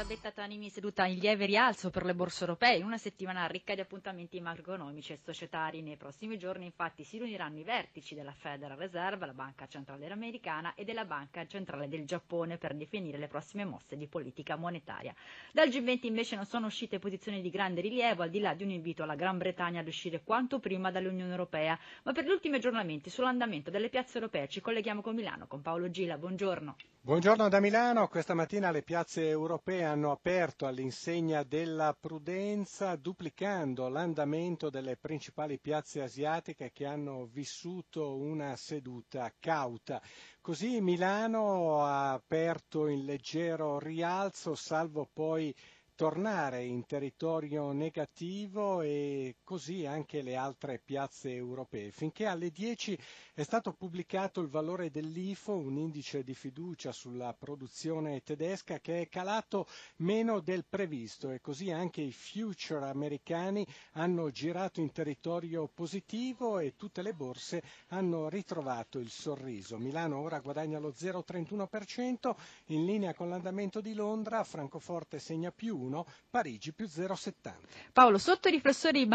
Elisabetta Tanimi seduta in lieve rialzo per le borse europee in una settimana ricca di appuntamenti macroeconomici e societari. Nei prossimi giorni infatti si riuniranno i vertici della Federal Reserve, la Banca Centrale Americana e della Banca Centrale del Giappone per definire le prossime mosse di politica monetaria. Dal G20 invece non sono uscite posizioni di grande rilievo al di là di un invito alla Gran Bretagna ad uscire quanto prima dall'Unione Europea, ma per gli ultimi aggiornamenti sull'andamento delle piazze europee ci colleghiamo con Milano con Paolo Gila. Buongiorno. Buongiorno da Milano, questa mattina le piazze europee hanno aperto all'insegna della prudenza, duplicando l'andamento delle principali piazze asiatiche che hanno vissuto una seduta cauta. Così Milano ha aperto in leggero rialzo, salvo poi tornare in territorio negativo e così anche le altre piazze europee. Finché alle 10 è stato pubblicato il valore dell'IFO, un indice di fiducia sulla produzione tedesca che è calato meno del previsto e così anche i future americani hanno girato in territorio positivo e tutte le borse hanno ritrovato il sorriso. Milano ora guadagna lo 0,31% in linea con l'andamento di Londra, Francoforte segna più 1, Parigi più 0,70. Paolo, sotto i,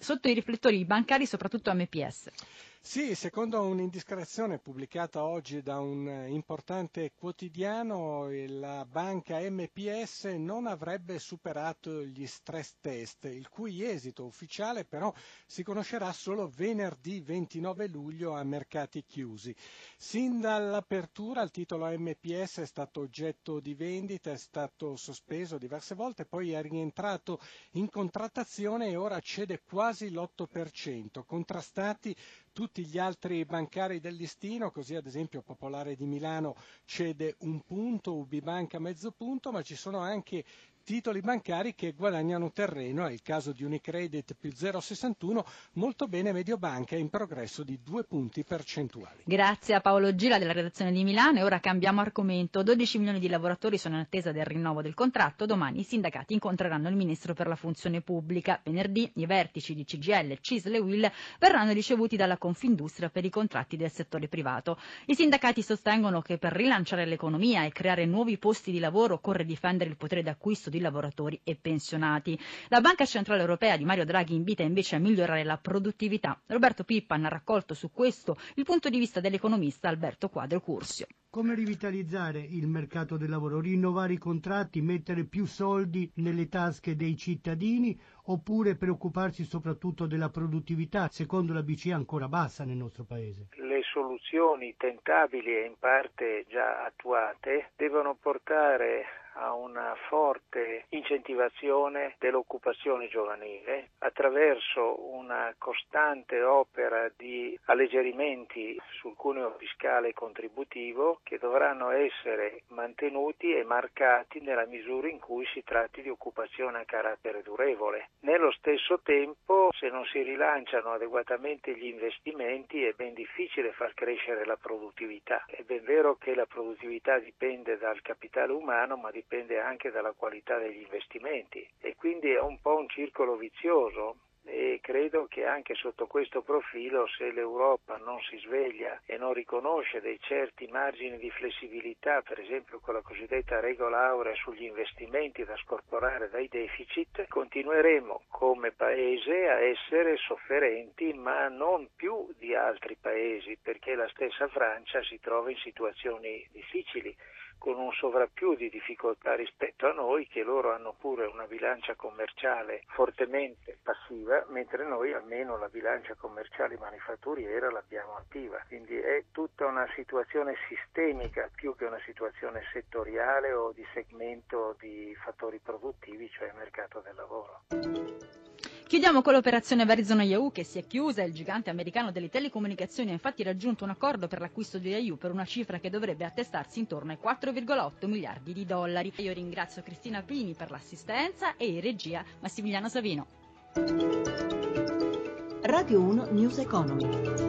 sotto i riflettori bancari, soprattutto MPS. Sì, secondo un'indiscrezione pubblicata oggi da un importante quotidiano, la banca MPS non avrebbe superato gli stress test, il cui esito ufficiale però si conoscerà solo venerdì 29 luglio a mercati chiusi. Sin dall'apertura il titolo MPS è stato oggetto di vendita, è stato sospeso diverse volte, poi è rientrato in contrattazione e ora cede quasi l'8%, contrastati tutti gli altri bancari del listino, così ad esempio Popolare di Milano cede un punto, Ubibanca mezzo punto, ma ci sono anche titoli bancari che guadagnano terreno, è il caso di Unicredit più 0,61, molto bene Mediobanca in progresso di due punti percentuali. Grazie a Paolo Gila della redazione di Milano e ora cambiamo argomento. 12 milioni di lavoratori sono in attesa del rinnovo del contratto, domani i sindacati incontreranno il Ministro per la Funzione Pubblica. Venerdì i vertici di CGL, CISL e WIL verranno ricevuti dalla Confindustria per i contratti del settore privato. I sindacati sostengono che per rilanciare l'economia e creare nuovi posti di lavoro occorre difendere il potere d'acquisto di lavoratori e pensionati. La Banca Centrale Europea di Mario Draghi invita invece a migliorare la produttività. Roberto Pippan ha raccolto su questo il punto di vista dell'economista Alberto Quadro Cursio. Come rivitalizzare il mercato del lavoro, rinnovare i contratti, mettere più soldi nelle tasche dei cittadini oppure preoccuparsi soprattutto della produttività, secondo la BCE ancora bassa nel nostro paese? Le soluzioni tentabili e in parte già attuate devono portare a una forte incentivazione dell'occupazione giovanile attraverso una costante opera di alleggerimenti sul cuneo fiscale contributivo che dovranno essere mantenuti e marcati nella misura in cui si tratti di occupazione a carattere durevole. Nello stesso tempo, se non si rilanciano adeguatamente gli investimenti, è ben difficile far crescere la produttività. È ben vero che la produttività dipende dal capitale umano, ma dipende anche dalla qualità degli investimenti e quindi è un po' un circolo vizioso e credo che anche sotto questo profilo se l'Europa non si sveglia e non riconosce dei certi margini di flessibilità, per esempio con la cosiddetta regola aurea sugli investimenti da scorporare dai deficit, continueremo come paese a essere sofferenti ma non più di altri paesi perché la stessa Francia si trova in situazioni difficili un sovrappiù di difficoltà rispetto a noi che loro hanno pure una bilancia commerciale fortemente passiva, mentre noi almeno la bilancia commerciale manifatturiera l'abbiamo attiva. Quindi è tutta una situazione sistemica più che una situazione settoriale o di segmento di fattori produttivi, cioè mercato del lavoro. Chiudiamo con l'operazione Verizon Yahoo che si è chiusa. Il gigante americano delle telecomunicazioni ha infatti raggiunto un accordo per l'acquisto di Yahoo per una cifra che dovrebbe attestarsi intorno ai 4,8 miliardi di dollari. Io ringrazio Cristina Pini per l'assistenza e regia Massimiliano Savino. Radio 1 News Economy.